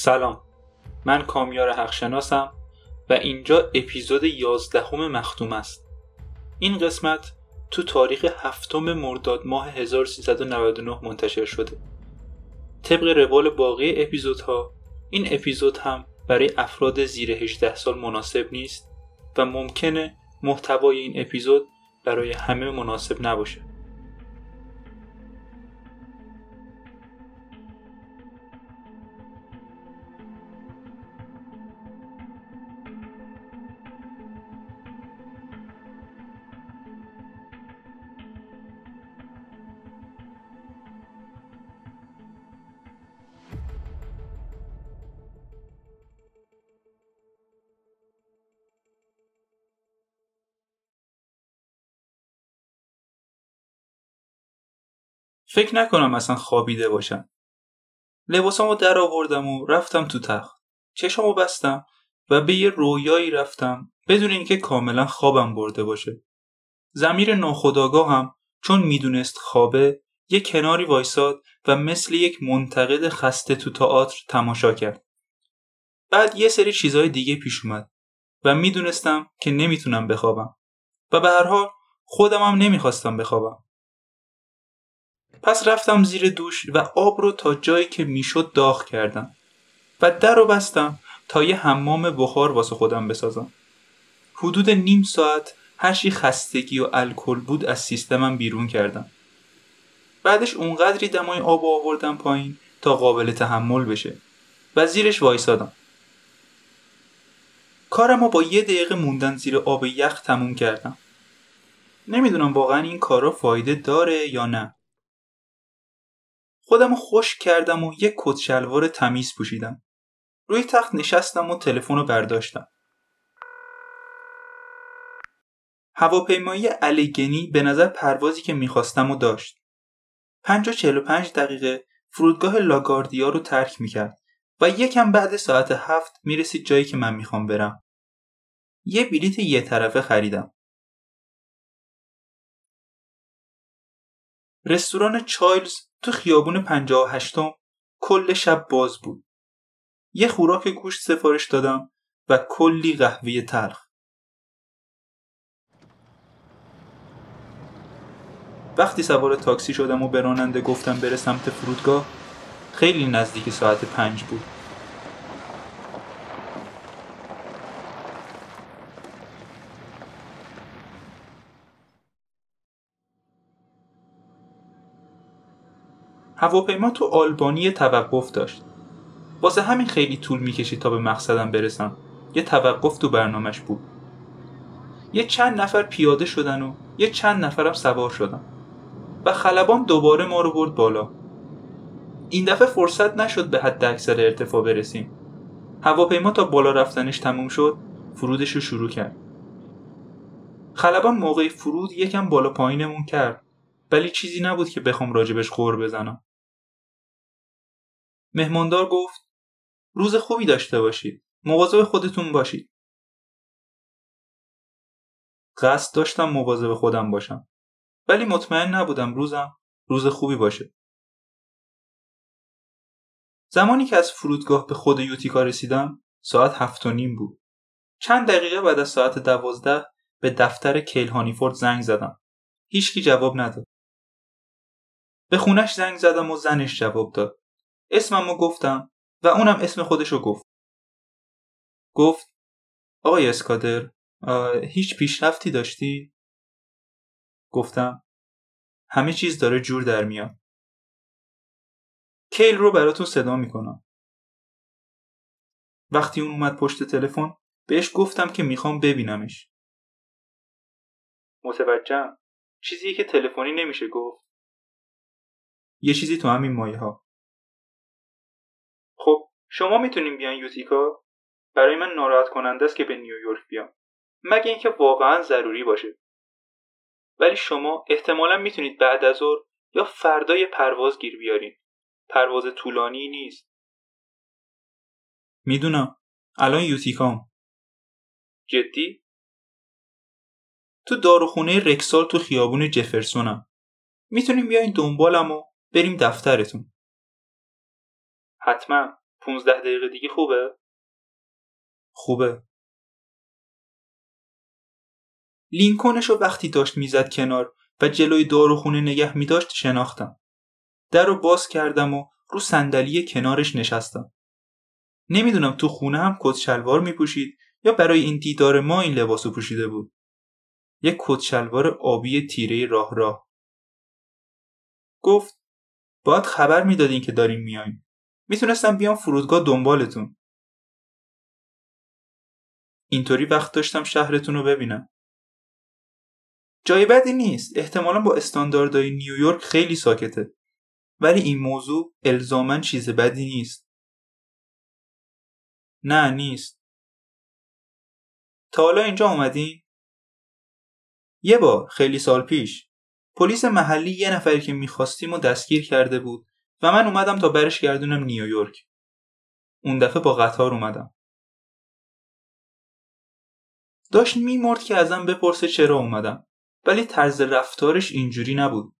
سلام. من کامیار حقشناسم و اینجا اپیزود 11 مختوم است. این قسمت تو تاریخ هفتم مرداد ماه 1399 منتشر شده. طبق روال باقی اپیزودها این اپیزود هم برای افراد زیر 18 سال مناسب نیست و ممکنه محتوای این اپیزود برای همه مناسب نباشه. فکر نکنم اصلا خوابیده باشم. لباسامو در آوردم و رفتم تو تخت. چشامو بستم و به یه رویایی رفتم بدون اینکه کاملا خوابم برده باشه. زمیر ناخداگاه هم چون می‌دونست خوابه یه کناری وایساد و مثل یک منتقد خسته تو تئاتر تماشا کرد. بعد یه سری چیزهای دیگه پیش اومد و می‌دونستم که نمی‌تونم بخوابم و به هر حال خودم هم نمی‌خواستم بخوابم. پس رفتم زیر دوش و آب رو تا جایی که می‌شد داغ کردم و در رو بستم تا یه حمام بخار واسه خودم بسازم. حدود نیم ساعت هرچی خستگی و الکل بود از سیستمم بیرون کردم. بعدش اونقدری دمای آب آوردم پایین تا قابل تحمل بشه و زیرش وایسادم. کارم رو با یه دقیقه موندن زیر آب یخ تموم کردم. نمی‌دونم واقعا این کارا فایده داره یا نه. خودم خوش کردم و یک کت شلوار تمیز پوشیدم. روی تخت نشستم و تلفن رو برداشتم. هواپیمایی علیگنی به نظر پروازی که می‌خواستم و داشت. 5 و پنج دقیقه فرودگاه لاگاردیا رو ترک می‌کرد و یکم بعد ساعت هفت می‌رسید جایی که من می‌خوام برم. یه بلیت یه طرفه خریدم. رستوران چایلز تو خیابون پنجاه و هشتم کل شب باز بود. یه خوراک گوشت سفارش دادم و کلی قهوه تلخ. وقتی سوار تاکسی شدم و به راننده گفتم بره سمت فرودگاه خیلی نزدیک ساعت پنج بود. هواپیما تو آلبانی توقف داشت. واسه همین خیلی طول می‌کشید تا به مقصدم برسم. یه توقف تو برنامهش بود. یه چند نفر پیاده شدن و یه چند نفرم سوار شدن و خلبان دوباره ما رو برد بالا. این دفعه فرصت نشد به حد اکثر ارتفاع برسیم. هواپیما تا بالا رفتنش تموم شد فرودش رو شروع کرد. خلبان موقع فرود یکم بالا پایینمون کرد. ولی چیزی نبود که بخوام راجبش خور بزنم. مهماندار گفت روز خوبی داشته باشید. مواظب خودتون باشید. قصد داشتم مواظب خودم باشم. ولی مطمئن نبودم روزم روز خوبی باشه. زمانی که از فرودگاه به خود یوتیکا رسیدم ساعت هفت و نیم بود. چند دقیقه بعد از ساعت دوازده به دفتر کیل هانیفورد زنگ زدم. هیچکی جواب نداد. به خونش زنگ زدم و زنش جواب داد. اسممو گفتم و اونم اسم خودشو گفت. گفت آقای اسکادر هیچ پیشرفتی داشتی؟ گفتم همه چیز داره جور در میاد. کیل رو براتون صدا می‌کنم. وقتی اون اومد پشت تلفن بهش گفتم که می‌خوام ببینمش. متوجهم. چیزی که تلفنی نمیشه گفت. یه چیزی تو همین مایه ها. شما می‌تونین بیان یوتیکا برای من ناراحت کننده است که به نیویورک بیام. مگه اینکه واقعا ضروری باشه. ولی شما احتمالا می‌تونید بعد از ظهر یا فردای پرواز گیر بیارین. پرواز طولانی نیست. می‌دونم. الان یوتیکام. جدی؟ تو داروخونه رکسال تو خیابون جفرسونم. می‌تونیم بیاین دنبالم و بریم دفترتون. حتما. 15 دقیقه دیگه خوبه؟ خوبه. لینکونش رو وقتی داشت می‌زد کنار و جلوی داروخونه نگه میداشت شناختم. در رو باز کردم و رو صندلی کنارش نشستم. نمی‌دونم تو خونه هم کت شلوار میپوشید یا برای این دیدار ما این لباس پوشیده بود. یک کت شلوار آبی تیره راه راه. گفت باید خبر می‌دادین که داریم میایم می‌تونستم بیام فرودگاه دنبالتون. اینطوری وقت داشتم شهرتون رو ببینم. جای بدی نیست. احتمالا با استانداردهای نیویورک خیلی ساکته. ولی این موضوع الزاما چیز بدی نیست. نه نیست. تا حالا اینجا اومدین؟ یه بار خیلی سال پیش. پلیس محلی یه نفری که می‌خواستیم و دستگیر کرده بود. و من اومدم تا برش گردونم نیویورک. اون دفعه با قطار اومدم. داشت میمرد که ازم بپرسه چرا اومدم ولی طرز رفتارش اینجوری نبود.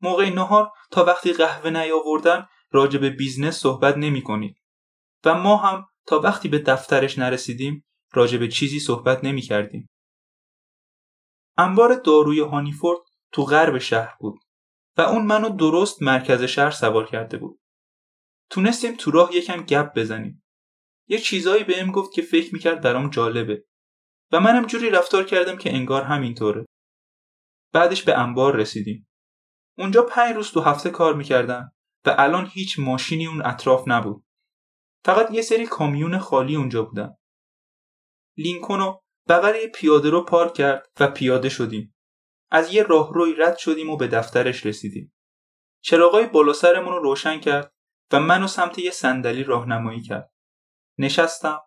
موقع نهار تا وقتی قهوه نیاوردن راجع به business صحبت نمی کنید و ما هم تا وقتی به دفترش نرسیدیم راجع به چیزی صحبت نمی کردیم. انبار داروی هانیفورد تو غرب شهر بود. و اون منو درست مرکز شهر سوار کرده بود. تونستیم تو راه یکم گپ بزنیم. یه چیزایی بهم گفت که فکر می‌کرد برام جالبه و منم جوری رفتار کردم که انگار همینطوره. بعدش به انبار رسیدیم. اونجا پنج روز تو هفته کار می‌کردن و الان هیچ ماشینی اون اطراف نبود. فقط یه سری کامیون خالی اونجا بودن. لینکونو بغل یه پیاده رو پارک کرد و پیاده شدیم. از یه راهروی رد شدیم و به دفترش رسیدیم. چراغای بالا سرمون رو روشن کرد و منو سمت یه صندلی راهنمایی کرد. نشستم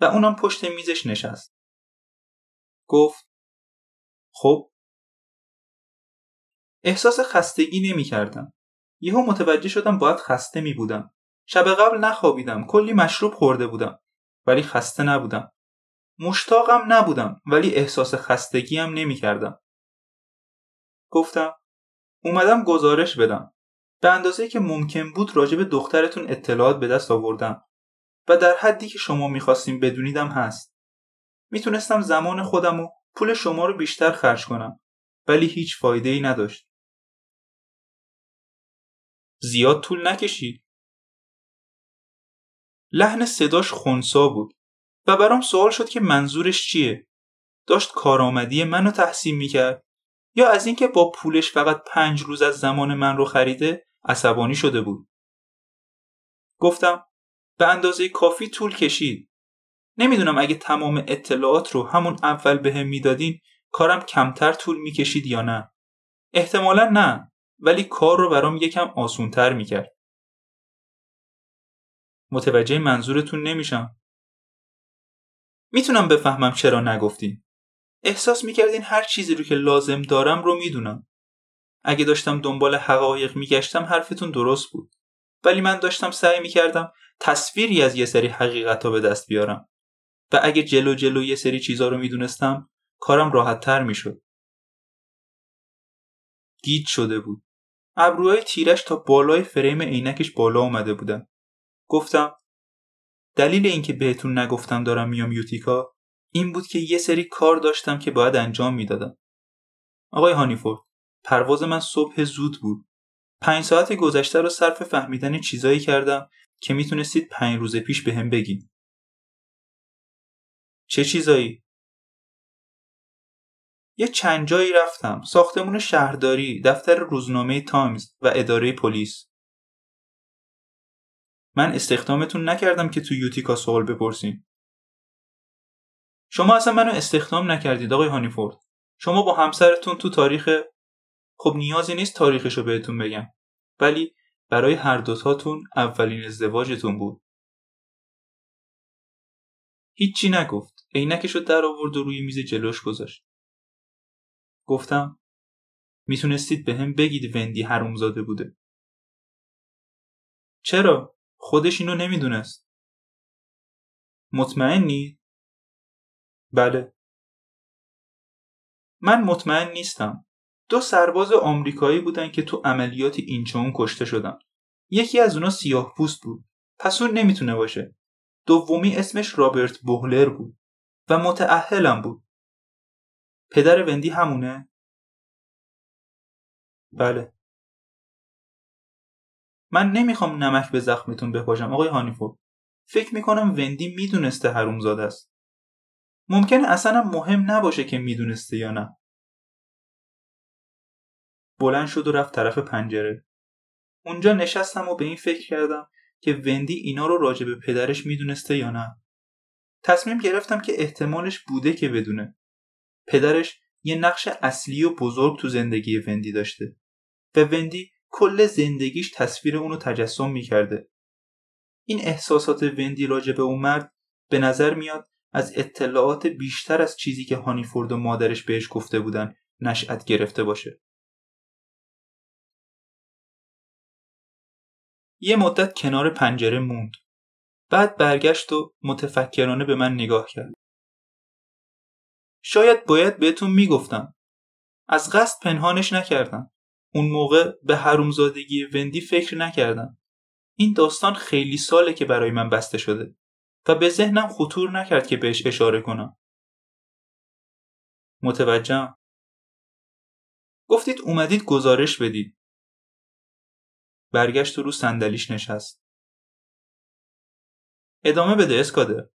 و اونم پشت میزش نشست. گفت خب احساس خستگی نمی کردم. یهو متوجه شدم باید خسته می بودم. شب قبل نخوابیدم. کلی مشروب خورده بودم. ولی خسته نبودم. مشتاقم نبودم ولی احساس خستگی هم نمی کردم. گفتم اومدم گزارش بدم. به اندازه که ممکن بود راجع به دخترتون اطلاعات به دست آوردم و در حدی که شما می‌خواستیم بدونیدم هست. می‌تونستم زمان خودم و پول شما رو بیشتر خرج کنم ولی هیچ فایده ای نداشت. زیاد طول نکشید. لحن صداش خونسا بود و برام سوال شد که منظورش چیه؟ داشت کارآمدی منو تحسین می‌کرد یا از اینکه با پولش فقط پنج روز از زمان من رو خریده عصبانی شده بود. گفتم به اندازه کافی طول کشید. نمی‌دونم اگه تمام اطلاعات رو همون اول به هم می‌دادین کارم کمتر طول می‌کشید یا نه. احتمالا نه ولی کار رو برام یکم آسونتر می‌کرد. متوجه منظورتون نمیشم. می‌تونم بفهمم چرا نگفتین. احساس می‌کردین هر چیزی رو که لازم دارم رو می‌دونم. اگه داشتم دنبال حقایق میگشتم حرفتون درست بود. ولی من داشتم سعی می‌کردم تصویری از یه سری حقیقت ها به دست بیارم. و اگه جلو جلو یه سری چیزا رو می‌دونستم کارم راحت تر می‌شد. گیج شده بود. ابروهای تیرش تا بالای فریم عینکش بالا اومده بودن. گفتم دلیل اینکه بهتون نگفتم دارم میام یوتیکا این بود که یه سری کار داشتم که باید انجام می‌دادم. آقای هانیفورد پرواز من صبح زود بود. پنج ساعت گذشته رو صرف فهمیدن چیزایی کردم که می‌تونستید پنج روز پیش به هم بگید. چه چیزایی؟ یه چند جایی رفتم ساختمون شهرداری دفتر روزنامه تایمز و اداره پلیس من استخدامتون نکردم که تو یوتیکا سوال بپرسین شما اصلا منو استخدام نکردید آقای هانیفورد. شما با همسرتون تو تاریخ خب نیازی نیست تاریخشو بهتون بگم ولی برای هر دوتاتون اولین ازدواجتون بود. هیچی نگفت. عینکشو در آورد و روی میز جلوش گذاشت. گفتم می‌تونستید به هم بگید وندی حرومزاده بوده. چرا؟ خودش اینو نمی‌دونست. مطمئنی؟ بله. من مطمئن نیستم. دو سرباز آمریکایی بودن که تو عملیات اینچون کشته شدن. یکی از اونا سیاه پوست بود. پس اون نمی‌تونه باشه. دومی اسمش رابرت بوهلر بود و متعهلم بود. پدر وندی همونه؟ بله. من نمی‌خوام نمک به زخمتون بپاشم آقای هانیفورد. فکر می‌کنم وندی می‌دونسته حرومزاده است. ممکنه اصلا مهم نباشه که می‌دونسته یا نه. بلند شد و رفت طرف پنجره. اونجا نشستم و به این فکر کردم که وندی اینا رو راجع به پدرش می‌دونسته یا نه. تصمیم گرفتم که احتمالش بوده که بدونه. پدرش یه نقش اصلی و بزرگ تو زندگی وندی داشته و وندی کل زندگیش تصویر اونو تجسم می‌کرده. این احساسات وندی راجع به اون مرد به نظر میاد از اطلاعات بیشتر از چیزی که هانیفورد و مادرش بهش گفته بودن نشأت گرفته باشه. یه مدت کنار پنجره موند. بعد برگشت و متفکرانه به من نگاه کرد. شاید باید بهتون می‌گفتم. از قصد پنهانش نکردم. اون موقع به حرومزادگی وندی فکر نکردم. این داستان خیلی ساله که برای من بسته شده. و به ذهنم خطور نکرد که بهش اشاره کنم. متوجهم؟ گفتید اومدید گزارش بدید. برگشت رو صندلیش نشست. ادامه بده اسکاده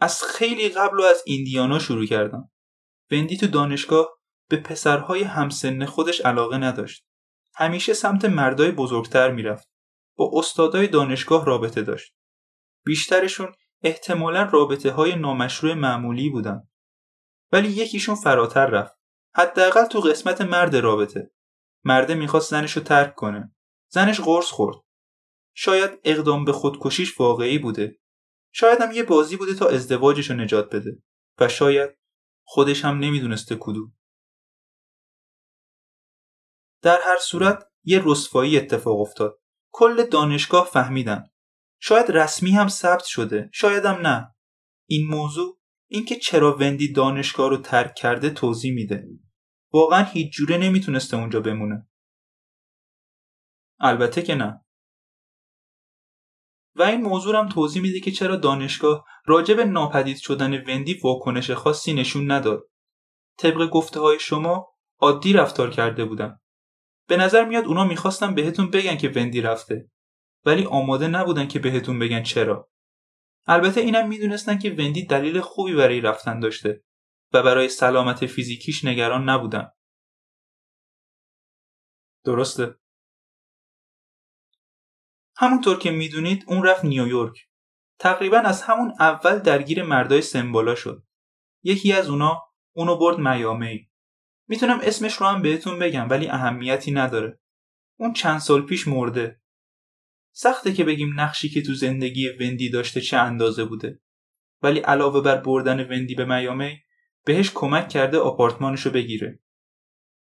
از خیلی قبل و از ایندیانا شروع کردم. وندی تو دانشگاه به پسرهای همسن خودش علاقه نداشت. همیشه سمت مردای بزرگتر می‌رفت. با استادای دانشگاه رابطه داشت. بیشترشون احتمالا رابطه های نامشروع معمولی بودن. ولی یکیشون فراتر رفت. حداقل تو قسمت مرد رابطه. مرده می‌خواست زنش رو ترک کنه. زنش قرص خورد. شاید اقدام به خودکشیش واقعی بوده. شاید هم یه بازی بوده تا ازدواجش رو نجات بده. و شاید خودش هم نمی‌دونسته کدوم. در هر صورت یه رسوایی اتفاق افتاد. کل دانشگاه فهمیدن. شاید رسمی هم ثبت شده شاید هم نه. این موضوع اینکه چرا وندی دانشگاه رو ترک کرده توضیح میده. واقعا هیچ جوره نمی‌تونسته اونجا بمونه. البته که نه. و این موضوع هم توضیح میده که چرا دانشگاه راجع به ناپدید شدن وندی واکنش خاصی نشون نداد. طبق گفته های شما عادی رفتار کرده بودن. به نظر میاد اونا می‌خواستن بهتون بگن که وندی رفته. ولی آماده نبودن که بهتون بگن چرا. البته اینم می‌دونستن که وندی دلیل خوبی برای رفتن داشته و برای سلامت فیزیکیش نگران نبودن. درسته. همونطور که می‌دونید اون رفت نیویورک. تقریبا از همون اول درگیر مردای سمبالا شد. یکی از اونا اونو برد میامی. می‌تونم اسمش رو هم بهتون بگم ولی اهمیتی نداره. اون چند سال پیش مرده. سخته که بگیم نقشی که تو زندگی وندی داشته چه اندازه بوده. ولی علاوه بر بردن وندی به میامی بهش کمک کرده آپارتمانشو بگیره.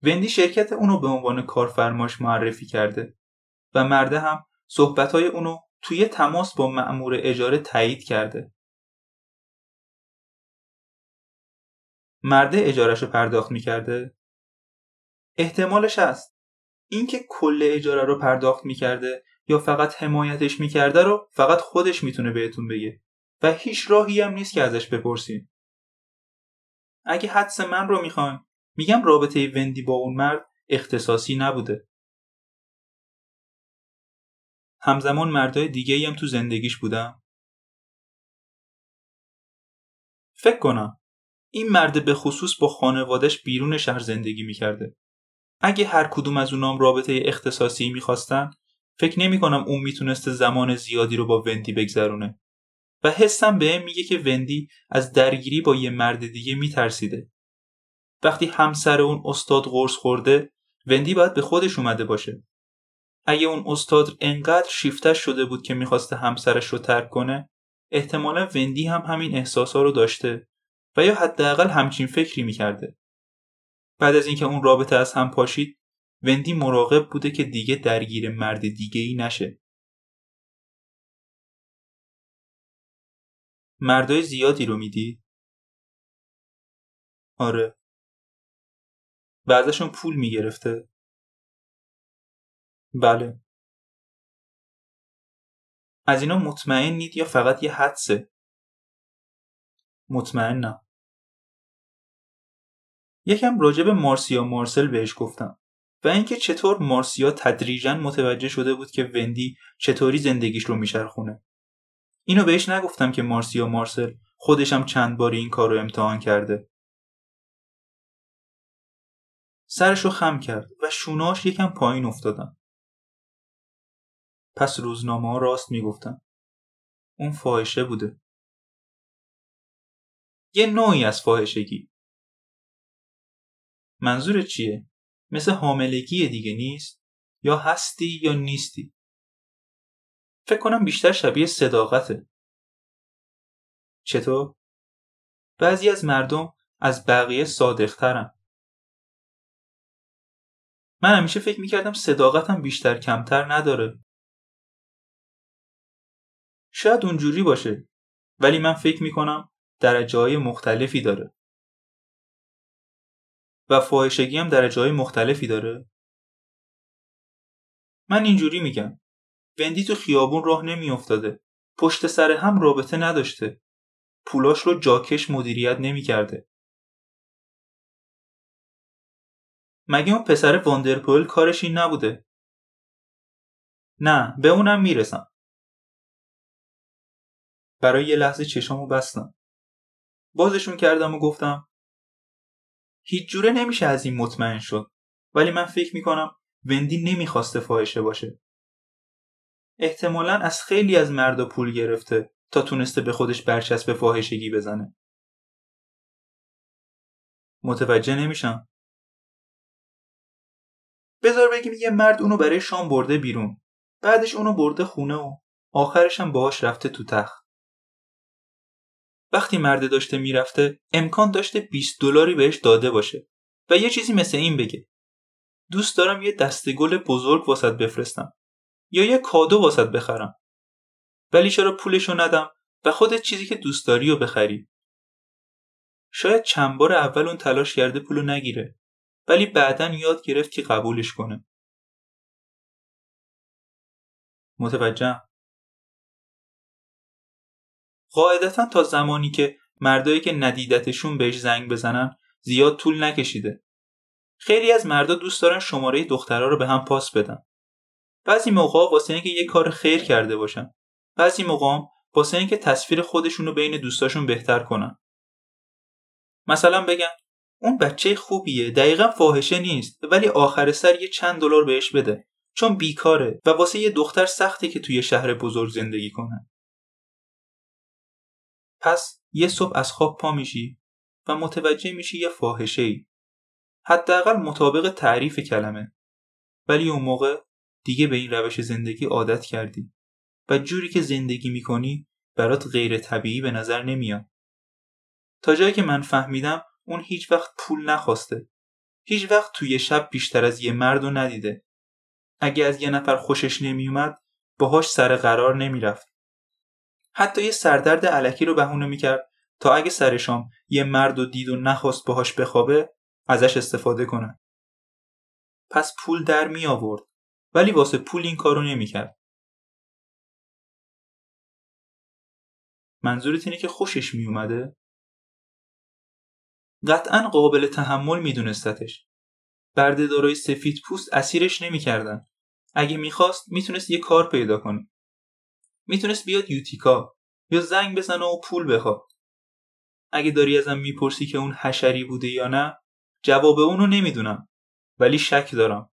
وندی شرکت اونو به عنوان کارفرماش معرفی کرده و مرده هم صحبتهای اونو توی تماس با مأمور اجاره تایید کرده. مرده اجارش رو پرداخت می‌کرده؟ احتمالش هست. اینکه کل اجاره رو پرداخت می‌کرده یا فقط حمایتش می‌کرده رو فقط خودش می‌تونه بهتون بگه و هیچ راهی هم نیست که ازش بپرسین. اگه حدس من رو می‌خواین میگم رابطه وندی با اون مرد اختصاصی نبوده. همزمان مردای دیگه هم تو زندگیش بودم. فکر کنم این مرد به خصوص با خانوادش بیرون شهر زندگی می‌کرده. اگه هر کدوم از اونام رابطه اختصاصی می‌خواستن فکر نمی کنم اون می‌تونسته زمان زیادی رو با وندی بگذرونه و حسم به میگه که وندی از درگیری با یه مرد دیگه میترسیده. وقتی همسر اون استاد قرص خورده وندی باید به خودش اومده باشه. اگه اون استاد انقدر شیفتش شده بود که می‌خواسته همسرش رو ترک کنه احتمالا وندی هم همین احساسا رو داشته و یا حداقل همچین فکری می‌کرده. بعد از اینکه اون رابطه از هم پاشید وندی مراقب بوده که دیگه درگیر مرد دیگه ای نشه. مردای زیادی رو میدی؟ آره. و ازشون پول می‌گرفته؟ بله. از اینا مطمئنید یا فقط یه حدسه مطمئنم یکم راجع به مارسیا مارسل بهش گفتم و اینکه چطور مارسیا تدریجا متوجه شده بود که وندی چطوری زندگیش رو میچرخونه. اینو بهش نگفتم که مارسیا مارسل خودشم چند باری این کار رو امتحان کرده. سرش رو خم کرد و شوناش یکم پایین افتادن پس روزنامه ها راست می‌گفتن. اون فاحشه بوده. یه نوعی از فاحشگی. منظور چیه؟ مثل حاملگی دیگه نیست؟ یا هستی یا نیستی؟ فکر کنم بیشتر شبیه صداقته. چطور؟ بعضی از مردم از بقیه صادقترن. من همیشه فکر می‌کردم صداقتم بیشتر کمتر نداره. شاید اونجوری باشه ولی من فکر می‌کنم درجه های مختلفی داره. و فاحشگی هم درجه های مختلفی داره؟ من اینجوری میگم. وندی تو خیابون راه نمیافتاده. پشت سر هم رابطه نداشته. پولاش رو جاکش مدیریت نمی‌کرده. مگه اون پسر واندرپول کارش این نبوده؟ نه به اونم می‌رسم. برای یه لحظه چشامو بستم. بازشون کردم و گفتم هیچ جوره نمیشه از این مطمئن شد. ولی من فکر می‌کنم وندی نمی‌خواسته فاحشه باشه. احتمالا از خیلی از مردا پول گرفته تا تونسته به خودش برچسب فاحشگی بزنه. متوجه نمیشم. بذار بگیم یه مرد اونو برای شام برده بیرون. بعدش اونو برده خونه و آخرش هم باهاش رفته تو تخت. وقتی مرده داشته می‌رفته امکان داشته 20 دلاری بهش داده باشه. و یه چیزی مثل این بگه. دوست دارم یه دسته گل بزرگ واسط بفرستم. یا یه کادو واسط بخرم. ولی چرا پولشو ندم و خودت چیزی که دوست داری رو بخری؟ شاید چند بار اول اون تلاش کرده پولو نگیره. ولی بعدا یاد گرفت که قبولش کنه. متوجهم؟ قاعدتا تا زمانی که مردایی که ندیدتشون بهش زنگ بزنن زیاد طول نکشیده. خیلی از مردا دوست دارن شماره دخترها رو به هم پاس بدن. بعضی موقع واسه اینکه یه کار خیر کرده باشن. بعضی موقع واسه اینکه تصویر خودشون رو بین دوستاشون بهتر کنن. مثلا بگن اون بچه خوبیه دقیقا فاحشه نیست ولی آخر سر یه چند دلار بهش بده چون بیکاره و واسه یه دختر سخته که توی شهر بزرگ زندگی کنه. پس یه صبح از خواب پا میشی و متوجه میشی یه فاحشه ای. حداقل مطابق تعریف کلمه. ولی اون موقع دیگه به این روش زندگی عادت کردی و جوری که زندگی می‌کنی برات غیر طبیعی به نظر نمیاد. تا جایی که من فهمیدم اون هیچ وقت پول نخواسته. هیچ وقت توی شب بیشتر از یه مرد رو ندیده. اگه از یه نفر خوشش نمیومد باهاش سر قرار نمی‌رفت. حتی یه سردرد علکی رو بهونه می‌کرد تا اگه سر شام یه مرد و دید و نخواست باهاش بخوابه ازش استفاده کنه. پس پول در می آورد ولی واسه پول این کارو نمی‌کرد. منظورت اینه که خوشش می اومده؟ قطعا قابل تحمل میدونستتش. بردهدارای سفید پوست اسیرش نمی‌کردن. اگه می‌خواست می‌تونست یه کار پیدا کنه. می‌تونست بیاد یوتیکا یا زنگ بزنه و پول بخواد اگه داری ازم می‌پرسی که اون حشری بوده یا نه جواب اونو نمی‌دونم ولی شک دارم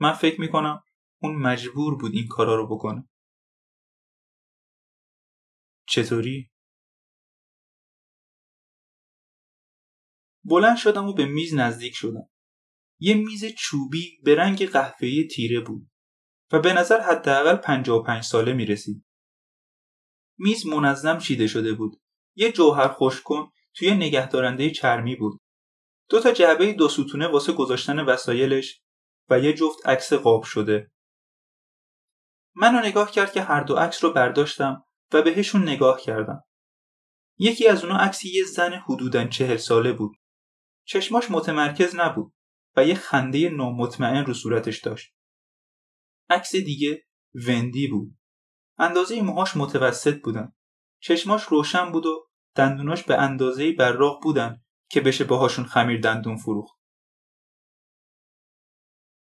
من فکر می‌کنم اون مجبور بود این کارا رو بکنه چطوری؟ بلند شدم و به میز نزدیک شدم یه میز چوبی به رنگ قهوه‌ای تیره بود و به نظر حداقل 55 ساله می رسید. میز منظم چیده شده بود. یه جوهر کن توی نگهدارنده چرمی بود. دو تا جعبه دو ستونه واسه گذاشتن وسایلش و یه جفت عکس قاب شده. منو نگاه کرد که هر دو عکس رو برداشتم و بهشون نگاه کردم. یکی از اونا عکسی یه زن حدوداً چهل ساله بود. چشماش متمرکز نبود و یه خنده نامطمئن رو صورتش داشت. عکس دیگه وندی بود. اندازه موهاش متوسط بودن. چشماش روشن بود و دندوناش به اندازه براق بودن که بشه باهاشون خمیر دندون فروخت.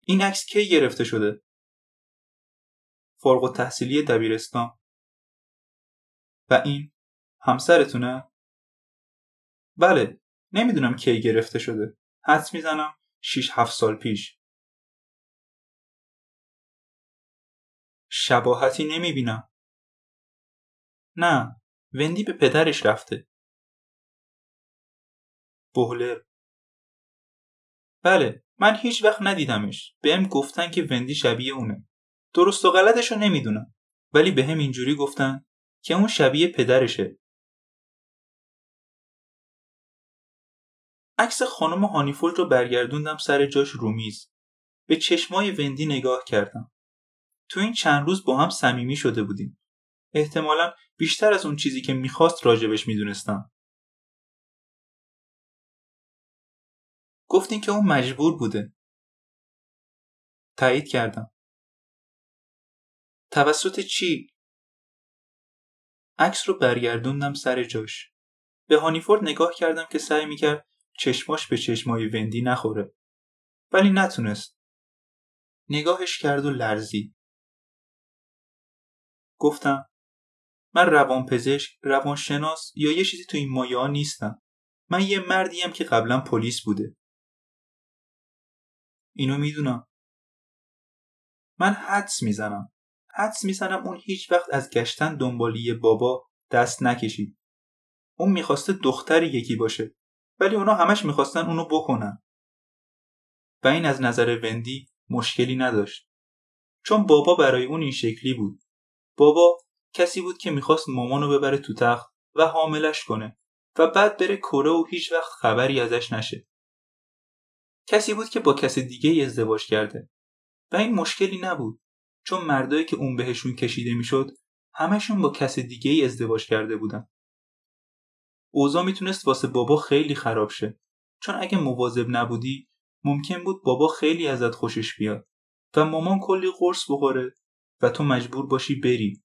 این عکس کی گرفته شده؟ فارغ و تحصیلی دبیرستان. و این همسرتونه؟ بله نمی‌دونم کی گرفته شده. حدس می‌زنم 6 7 سال پیش. شباهتی نمی‌بینم. نه وندی به پدرش رفته. بولر بله من هیچ وقت ندیدمش. بهم گفتن که وندی شبیه اونه. درست و غلطش رو نمی‌دونم. ولی به هم اینجوری گفتن که اون شبیه پدرشه. عکس خانم هانیفولد رو برگردوندم سر جاش رومیز به چشمای وندی نگاه کردم. تو این چند روز با هم صمیمی شده بودیم. احتمالا بیشتر از اون چیزی که می‌خواست راجبش می‌دونستم. گفتین که اون مجبور بوده. تایید کردم. توسط چی؟ عکس رو برگردوندم سر جاش. به هانیفورد نگاه کردم که سعی می‌کرد چشماش به چشمای وندی نخوره. ولی نتونست. نگاهش کرد و لرزید. گفتم من روانپزشک روانشناس یا یه چیزی تو این مایه نیستم. من یه مردیم که قبلا پلیس بوده. اینو می‌دونم. من حدس می‌زنم. حدس می‌زنم اون هیچ وقت از گشتن دنبالی بابا دست نکشید. اون می‌خواسته دختری یکی باشه ولی اونا همش می‌خواستن اونو بکنن. و این از نظر وندی مشکلی نداشت. چون بابا برای اون این شکلی بود. بابا کسی بود که می‌خواست مامانو ببره تو تخت و حاملش کنه و بعد بره کره و هیچ وقت خبری ازش نشه. کسی بود که با کس دیگه ازدواج کرده. و این مشکلی نبود چون مردایی که اون بهشون کشیده می‌شد همشون با کس دیگه ازدواج کرده بودن. اوضاع می‌تونست واسه بابا خیلی خراب شه. چون اگه مواظب نبودی ممکن بود بابا خیلی ازت خوشش بیاد و مامان کلی قرص بخوره و تو مجبور باشی بری.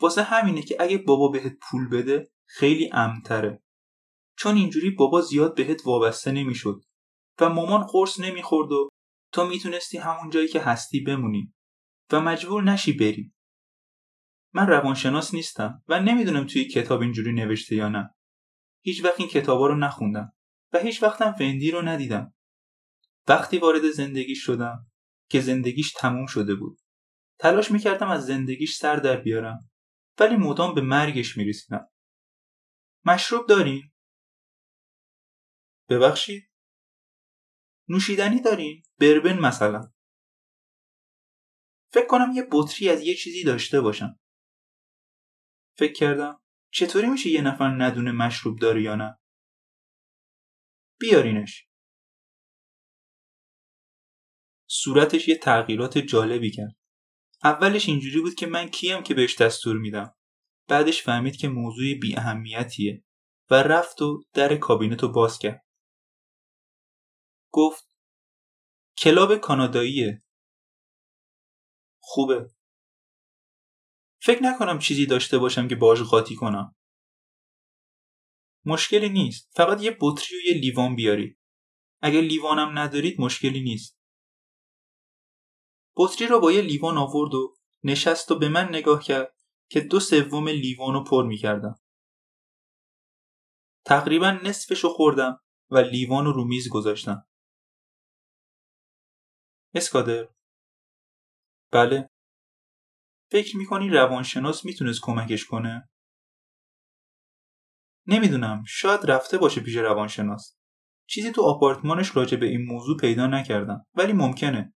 واسه همینه که اگه بابا بهت پول بده خیلی امتره چون اینجوری بابا زیاد بهت وابسته نمی‌شد. و مامان قرص نمی‌خورد و تو می‌تونستی همون جایی که هستی بمونی. و مجبور نشی بری. من روانشناس نیستم و نمی‌دونم توی کتاب اینجوری نوشته یا نه. هیچ وقت این کتابا رو نخوندم و هیچ وقتم وندی رو ندیدم. وقتی وارد زندگیش شدم که زندگیش تموم شده بود. تلاش می‌کردم از زندگیش سر در بیارم ولی مدام به مرگش می‌رسیدم مشروب داریم؟ ببخشید؟ نوشیدنی دارین؟ بربن مثلا فکر کنم یه بطری از یه چیزی داشته باشم فکر کردم چطوری میشه یه نفر ندونه مشروب داره یا نه بیارینش صورتش یه تغییرات جالبی کرد اولش اینجوری بود که من کیم که بهش دستور میدم. بعدش فهمید که موضوع بی اهمیتیه و رفت و در کابینت رو باز کرد. گفت کلاب کاناداییه. خوبه. فکر نکنم چیزی داشته باشم که باش قاطی کنم. مشکلی نیست. فقط یه بطری و یه لیوان بیارید. اگه لیوانم ندارید مشکلی نیست. بطری رو با یه لیوان آورد و نشست و به من نگاه کرد که دو سوم لیوان رو پر می‌کردم. تقریبا نصفش رو خوردم و لیوان رو میز گذاشتم. اسکادر. بله. فکر می‌کنی روانشناس می‌تونست کمکش کنه؟ نمی‌دونم. شاید رفته باشه پیش روانشناس. چیزی تو آپارتمانش راجع به این موضوع پیدا نکردم ولی ممکنه.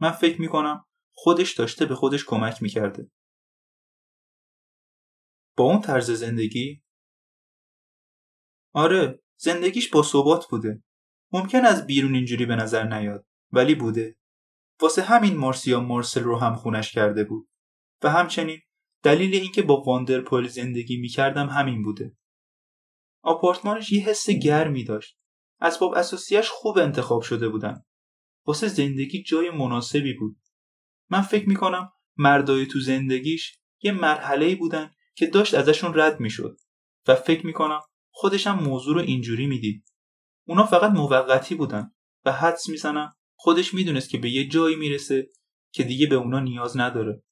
من فکر می‌کنم خودش داشته به خودش کمک می‌کرده. با اون طرز زندگی؟ آره زندگیش با ثبات بوده. ممکن از بیرون اینجوری به نظر نیاد ولی بوده. واسه همین مارسیا مارسل رو هم خونش کرده بود. و همچنین دلیل اینکه با واندرپول زندگی می‌کردم همین بوده. آپارتمانش یه حس گرمی داشت. اسباب اساسیش خوب انتخاب شده بودن. واسه زندگی جای مناسبی بود. من فکر می‌کنم مردای تو زندگیش یه مرحله بودن که داشت ازشون رد می‌شد و فکر می‌کنم خودشم موضوع رو اینجوری می‌دید. اونا فقط موقتی بودن و حدس می‌زنم خودش می‌دونست که به یه جایی می‌رسه که دیگه به اونا نیاز نداره.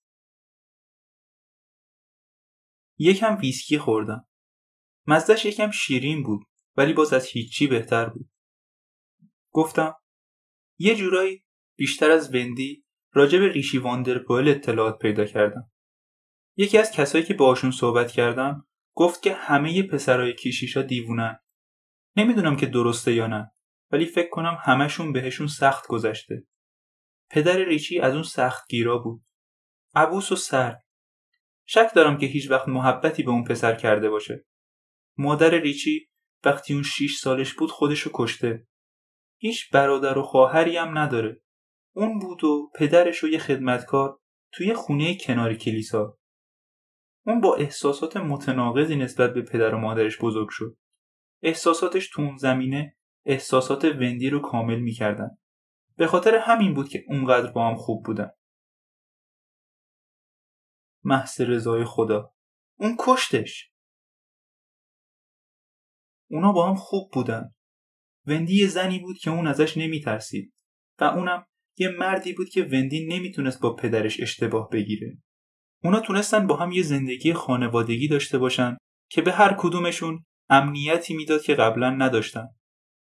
یکم ویسکی خوردم. مزدش یکم شیرین بود ولی باز از هیچی بهتر بود. گفتم یه جورایی بیشتر از وندی راجع به ریشی واندرپویل اطلاعات پیدا کردم. یکی از کسایی که باشون صحبت کردم گفت که همه پسرای کشیشا دیوونن نمی‌دونم که درسته یا نه ولی فکر کنم همشون بهشون سخت گذشته. پدر ریچی از اون سخت گیرا بود. عبوس و سر. شک دارم که هیچ وقت محبتی به اون پسر کرده باشه. مادر ریچی وقتی اون شیش سالش بود خودشو کشته. هیچ برادر و خواهری هم نداره. اون بود و پدرش و یه خدمتکار توی خونه کنار کلیسا. اون با احساسات متناقضی نسبت به پدر و مادرش بزرگ شد. احساساتش تو اون زمینه احساسات وندی رو کامل می‌کردن. به خاطر همین بود که اونقدر با هم خوب بودن. محض رضای خدا. اون کشتش. اونا با هم خوب بودن. وندی یه زنی بود که اون ازش نمیترسید و اونم یه مردی بود که وندی نمی‌تونست با پدرش اشتباه بگیره اونا تونستن با هم یه زندگی خانوادگی داشته باشن که به هر کدومشون امنیتی می‌داد که قبلا نداشتن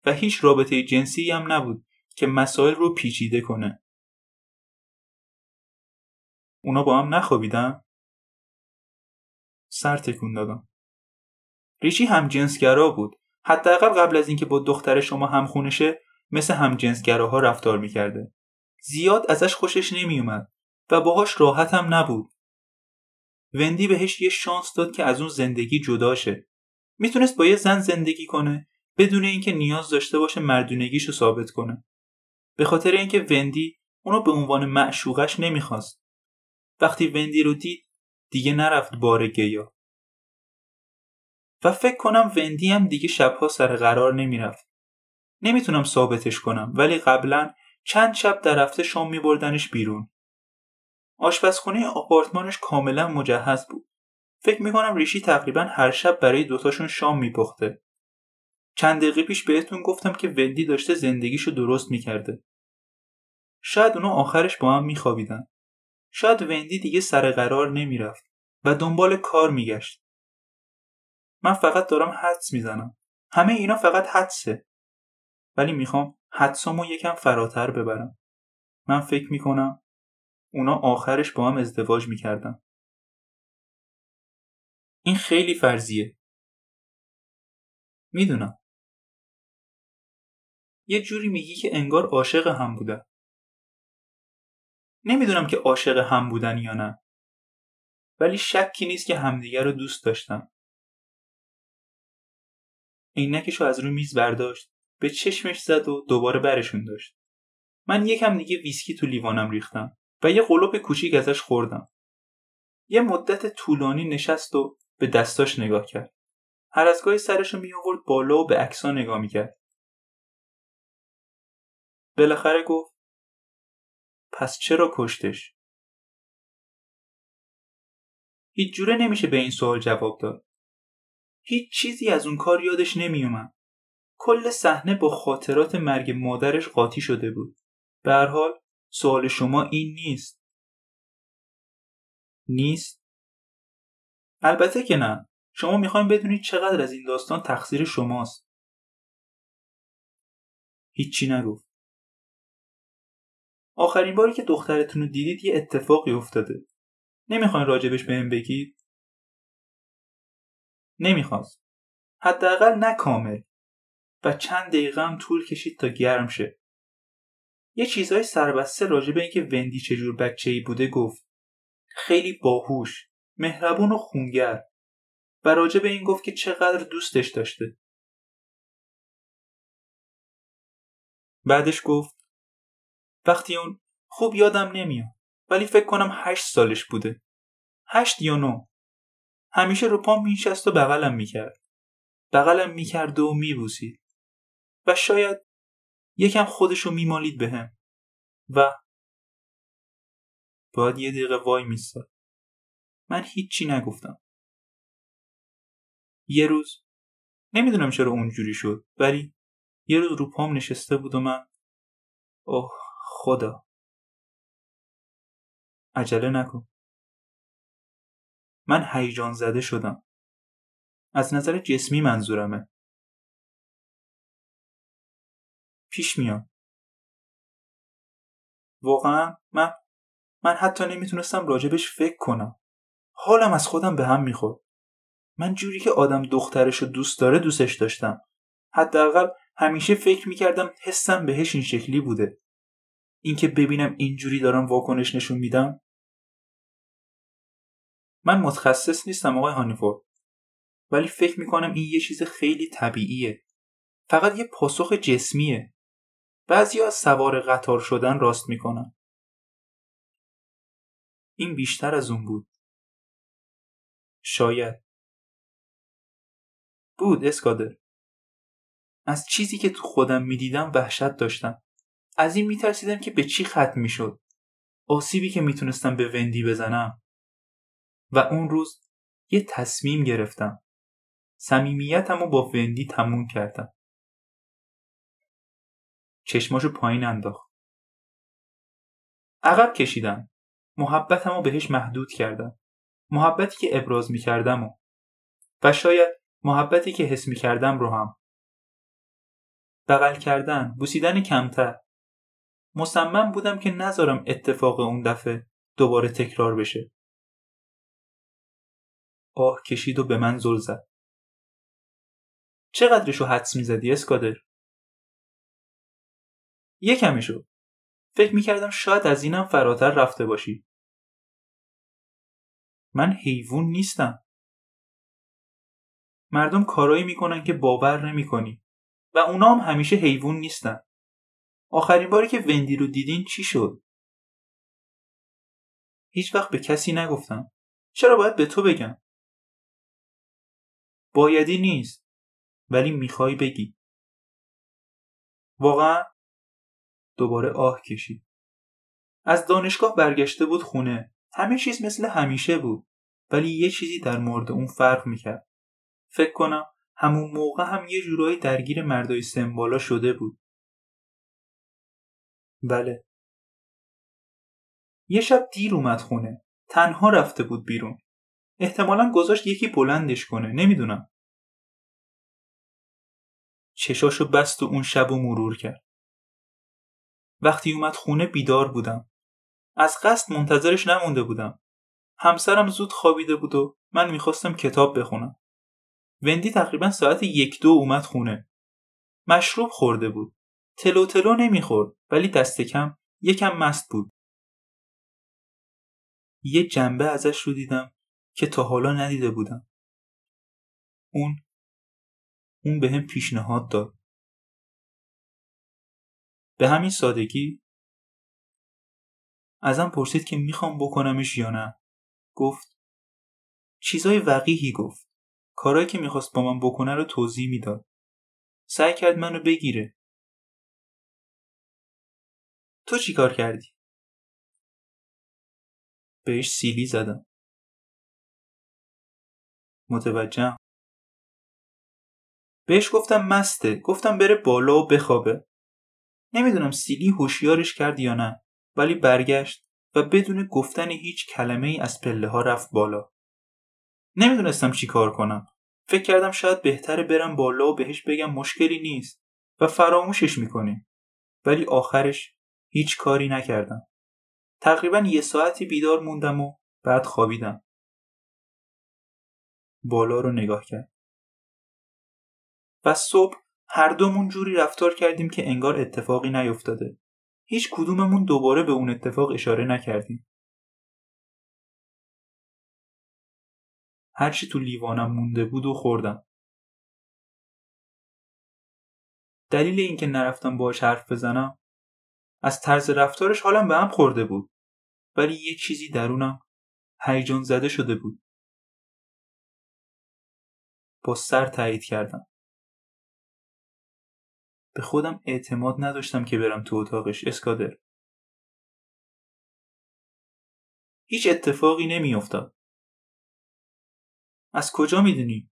و هیچ رابطه جنسی هم نبود که مسائل رو پیچیده کنه. اونا با هم نخوابیدن؟ سر تکون دادم. ریشی هم جنسگرا بود. حداقل قبل از اینکه با دختر شما همخونشه مثل هم جنسگراها رفتار می‌کرده. زیاد ازش خوشش نمیومد و باهاش راحت هم نبود. وندی بهش یه شانس داد که از اون زندگی جدا شه. می‌تونست با یه زن زندگی کنه بدون اینکه نیاز داشته باشه مردونگیش رو ثابت کنه. به خاطر اینکه وندی اونو به عنوان معشوقش نمی‌خواست. وقتی وندی رو دید دیگه نرفت بار گیا. و فکر کنم وندی هم دیگه شبها سر قرار نمی‌رفت. نمی‌تونم ثابتش کنم ولی قبلا چند شب در هفته شام میبردنش بیرون. آشپزخونه آپارتمانش کاملا مجهز بود. فکر می‌کنم ریشی تقریبا هر شب برای دوتاشون شام میپخته. چند دقیقه پیش بهتون گفتم که وندی داشته زندگیشو درست می‌کرده. شاید اونا آخرش با هم میخوابیدن. شاید وندی دیگه سر قرار نمی‌رفت و دنبال کار میگشت. من فقط دارم حدس می‌زنم. همه اینا فقط حدسه. ولی می‌خوام حدسامو یکم فراتر ببرم. من فکر می‌کنم اونا آخرش با هم ازدواج می‌کردن. این خیلی فرضیه. می‌دونم. یه جوری میگی که انگار عاشق هم بودن. نمی‌دونم که عاشق هم بودن یا نه. ولی شکی نیست که همدیگر رو دوست داشتن. عینکش رو از روی میز برداشت به چشمش زد و دوباره برشون داشت. من یکم دیگه ویسکی تو لیوانم ریختم و یه قلوب کوچیک ازش خوردم. یه مدت طولانی نشست و به دستاش نگاه کرد. هر از گاهی سرشو می آورد بالا و به عکسا نگاه می‌کرد. بالاخره گفت پس چرا کشتش؟ هیچ جوره نمیشه به این سوال جواب داد. هیچ چیزی از اون کار یادش نمیومد کل صحنه با خاطرات مرگ مادرش قاطی شده بود. به هر حال سوال شما این نیست. نیست؟ البته که نه. شما می‌خوایم بدونید چقدر از این داستان تقصیر شماست. هیچی نگفت. آخرین باری که دخترتون رو دیدید یه اتفاقی افتاده. نمی‌خواین راجبش بهم بگید؟ نمی‌خواست. حداقل نه کامل. و چند دقیقه هم طول کشید تا گرم شه. یه چیزهای سربسته راجع به اینکه وندی چجور بچه ای بوده گفت. خیلی باهوش مهربون و خونگر. و راجع به این گفت که چقدر دوستش داشته. بعدش گفت وقتی اون خوب یادم نمیاد ولی فکر کنم هشت سالش بوده. هشت یا نو همیشه رو پام مینشست و بغلم می‌کرد. بغلم می‌کرد و میبوسید. و شاید یکم خودشو میمالید بهم. و باید یه دقیقه وای میستاد. من هیچی نگفتم. یه روز نمی‌دونم چرا اونجوری شد ولی یه روز رو پام نشسته بود و من اوه خدا. عجله نکن. من هیجان زده شدم. از نظر جسمی منظورمه. پیش میاد واقعا من من حتی نمی‌تونستم راجبش فکر کنم. حالم از خودم به هم می‌خورد. من جوری که آدم دخترش رو دوست داره دوستش داشتم. حداقل همیشه فکر می‌کردم حسم بهش این شکلی بوده. اینکه ببینم اینجوری دارم واکنش نشون میدم؟ من متخصص نیستم آقای هانیفورد ولی فکر می‌کنم این یه چیز خیلی طبیعیه. فقط یه پاسخ جسمیه. بعضی از سوار قطار شدن راست می‌کنن. این بیشتر از اون بود. شاید. بود اسکادر. از چیزی که تو خودم می‌دیدم وحشت داشتم. از این میترسیدم که به چی ختم می‌شد. آسیبی که می‌تونستم به وندی بزنم. و اون روز یه تصمیم گرفتم. صمیمیتم رو با وندی تموم کردم. چشماشو پایین انداخت. عقب کشیدم. محبتم رو بهش محدود کردم. محبتی که ابراز می‌کردم و و شاید محبتی که حس می‌کردم رو هم. بغل کردن بوسیدن کمتر. مصمم بودم که نذارم اتفاق اون دفعه دوباره تکرار بشه. آه کشید و به من زل زد. چقدرشو حدس می‌زدی اسکادر؟ یکمشو فکر می‌کردم شاید از اینم فراتر رفته باشی. من حیوون نیستم. مردم کارایی می‌کنن که باور نمی‌کنی. و اونا هم همیشه حیوون نیستن. آخرین باری که وندی رو دیدین چی شد؟ هیچ وقت به کسی نگفتم. چرا باید به تو بگم؟ بایدی نیست ولی می‌خوای بگی. واقعا دوباره آه کشید. از دانشگاه برگشته بود خونه. همه چیز مثل همیشه بود ولی یه چیزی در مورد اون فرق می‌کرد. فکر کنم همون موقع هم یه جورایی درگیر مردای سمبالا شده بود. بله. یه شب دیر اومد خونه. تنها رفته بود بیرون. احتمالا گذاشت یکی بلندش کنه نمی‌دونم. چشاشو بست و اون شب مرور کرد. وقتی اومد خونه بیدار بودم. از قصد منتظرش نمونده بودم. همسرم زود خوابیده بود و من می‌خواستم کتاب بخونم. وندی تقریبا ساعت یک دو اومد خونه. مشروب خورده بود. تلو تلو نمی‌خورد ولی دست کم یکم مست بود. یه جنبه ازش رو دیدم. که تا حالا ندیده بودم. اون اون به هم پیشنهاد داد. به همین سادگی ازم پرسید که می‌خوام بکنمش یا نه. گفت چیزای وقیحی گفت. کارایی که می‌خواست با من بکنه رو توضیح می‌داد. سعی کرد منو بگیره. تو چی کار کردی؟ بهش سیلی زدم. متوجهم. بهش گفتم مسته. گفتم بره بالا و بخوابه. نمی‌دونم سیلی هوشیارش کرد یا نه ولی برگشت و بدون گفتن هیچ کلمه ای از پله ها رفت بالا. نمی‌دونستم چی کار کنم. فکر کردم شاید بهتره برم بالا و بهش بگم مشکلی نیست و فراموشش می‌کنیم ولی آخرش هیچ کاری نکردم. تقریبا یه ساعتی بیدار موندم و بعد خوابیدم. بالا رو نگاه کرد. و صبح هر دومون جوری رفتار کردیم که انگار اتفاقی نیفتاده. هیچ کدوممون دوباره به اون اتفاق اشاره نکردیم. هرچی تو لیوانم مونده بود و خوردم. دلیل اینکه نرفتم باهاش حرف بزنم از طرز رفتارش حالم به هم خورده بود. ولی یه چیزی درونم هیجان زده شده بود. با سر تایید کردم. به خودم اعتماد نداشتم که برم تو اتاقش اسکادر. هیچ اتفاقی نمیافتاد. از کجا می‌دونی؟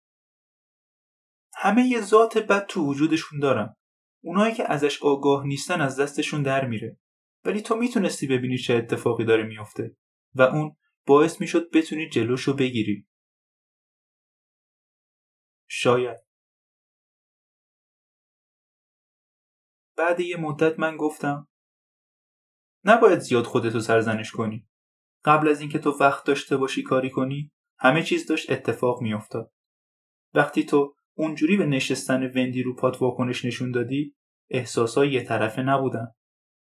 همه یه ذات بد تو وجودشون دارن. اونایی که ازش آگاه نیستن از دستشون در میره. ولی تو می‌تونستی ببینی چه اتفاقی داره میافته. و اون باعث می‌شد بتونی جلوشو بگیری. شاید. بعد یه مدت من گفتم نباید زیاد خودتو سرزنش کنی. قبل از اینکه تو وقت داشته باشی کاری کنی همه چیز داشت اتفاق میافتاد. وقتی تو اونجوری به نشستن وندی رو پات واکنش نشون دادی احساسای یه طرفه نبودن.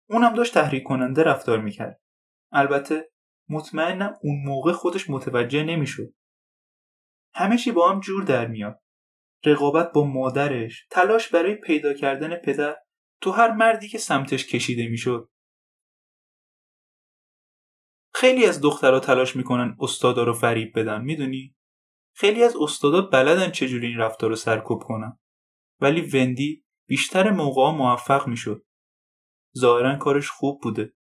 اونم داشت تحریک کننده رفتار می‌کرد. البته مطمئنم اون موقع خودش متوجه نمی‌شد. همه چی با هم جور در میاد. رقابت با مادرش تلاش برای پیدا کردن پدر تو هر مردی که سمتش کشیده می‌شد. خیلی از دخترها تلاش می‌کنن استادا رو فریب بدن می‌دونی؟ خیلی از استادا بلدن چجوری این رفتار رو سرکوب کنن. ولی وندی بیشتر موقع موفق می‌شد. ظاهرا کارش خوب بوده.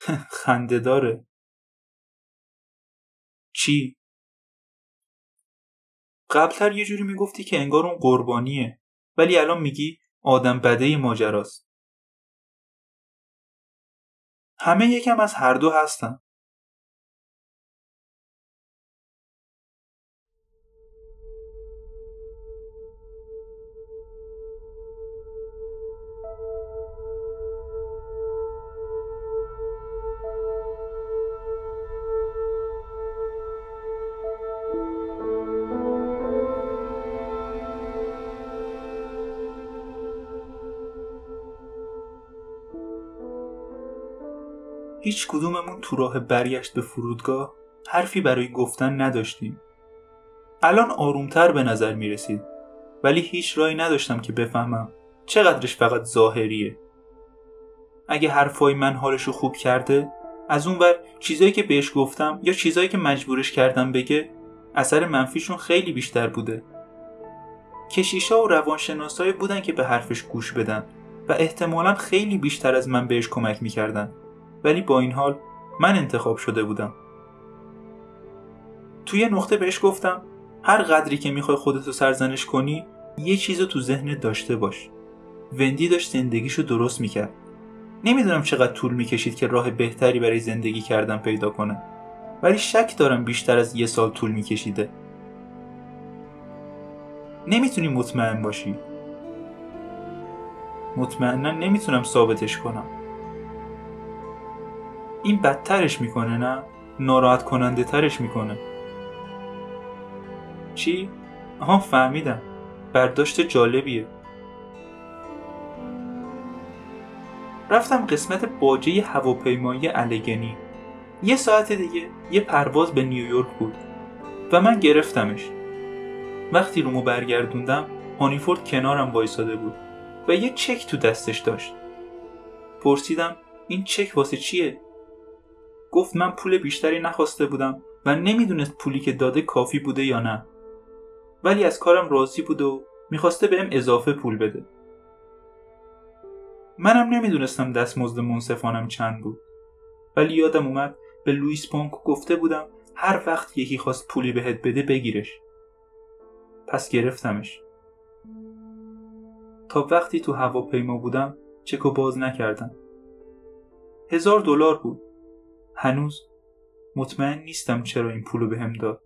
خنده داره. چی؟ قبلتر یه جوری می‌گفتی که انگار اون قربانیه. ولی الان میگی آدم بده ماجراست. همه یکم از هر دو هستن. هیچ کدوممون تو راه برگشت به فرودگاه حرفی برای گفتن نداشتیم. الان آرومتر به نظر می رسید ولی هیچ رایی نداشتم که بفهمم چقدرش فقط ظاهریه. اگه حرفای من حالشو خوب کرده از اون بر چیزایی که بهش گفتم یا چیزایی که مجبورش کردم بگه اثر منفیشون خیلی بیشتر بوده. کشیشا و روانشناسایی بودن که به حرفش گوش بدن و احتمالا خیلی بیشتر از من بهش کمک می‌کردن. ولی با این حال من انتخاب شده بودم. توی نقطه بهش گفتم هر قدری که می‌خوای خودتو سرزنش کنی یه چیزو تو ذهنت داشته باش. وندی داشت زندگیشو درست می‌کرد. نمی‌دونم چقدر طول می‌کشید که راه بهتری برای زندگی کردن پیدا کنه ولی شک دارم بیشتر از یه سال طول میکشیده. نمی‌تونی مطمئن باشی. مطمئنا نمی‌تونم ثابتش کنم. این بدترش می‌کنه نه؟ ناراحت کننده ترش می‌کنه. چی؟ آها فهمیدم. برداشت جالبیه. رفتم قسمت باجه هواپیمایی الگنی. یه ساعت دیگه یه پرواز به نیویورک بود و من گرفتمش. وقتی رومو برگردوندم هانیفورد کنارم وایساده بود و یه چک تو دستش داشت. پرسیدم این چک واسه چیه؟ گفت من پول بیشتری نخواسته بودم و نمی‌دونست پولی که داده کافی بوده یا نه. ولی از کارم راضی بود و می‌خواسته بهم اضافه پول بده. منم نمی‌دونستم دستمزد منصفانم چند بود. ولی یادم اومد به لوئیس پانک گفته بودم هر وقت یکی خواست پولی بهت بده بگیرش. پس گرفتمش. تا وقتی تو هواپیما بودم چکو باز نکردم. هزار دلار بود. هنوز مطمئن نیستم چرا این پولو بهم داد.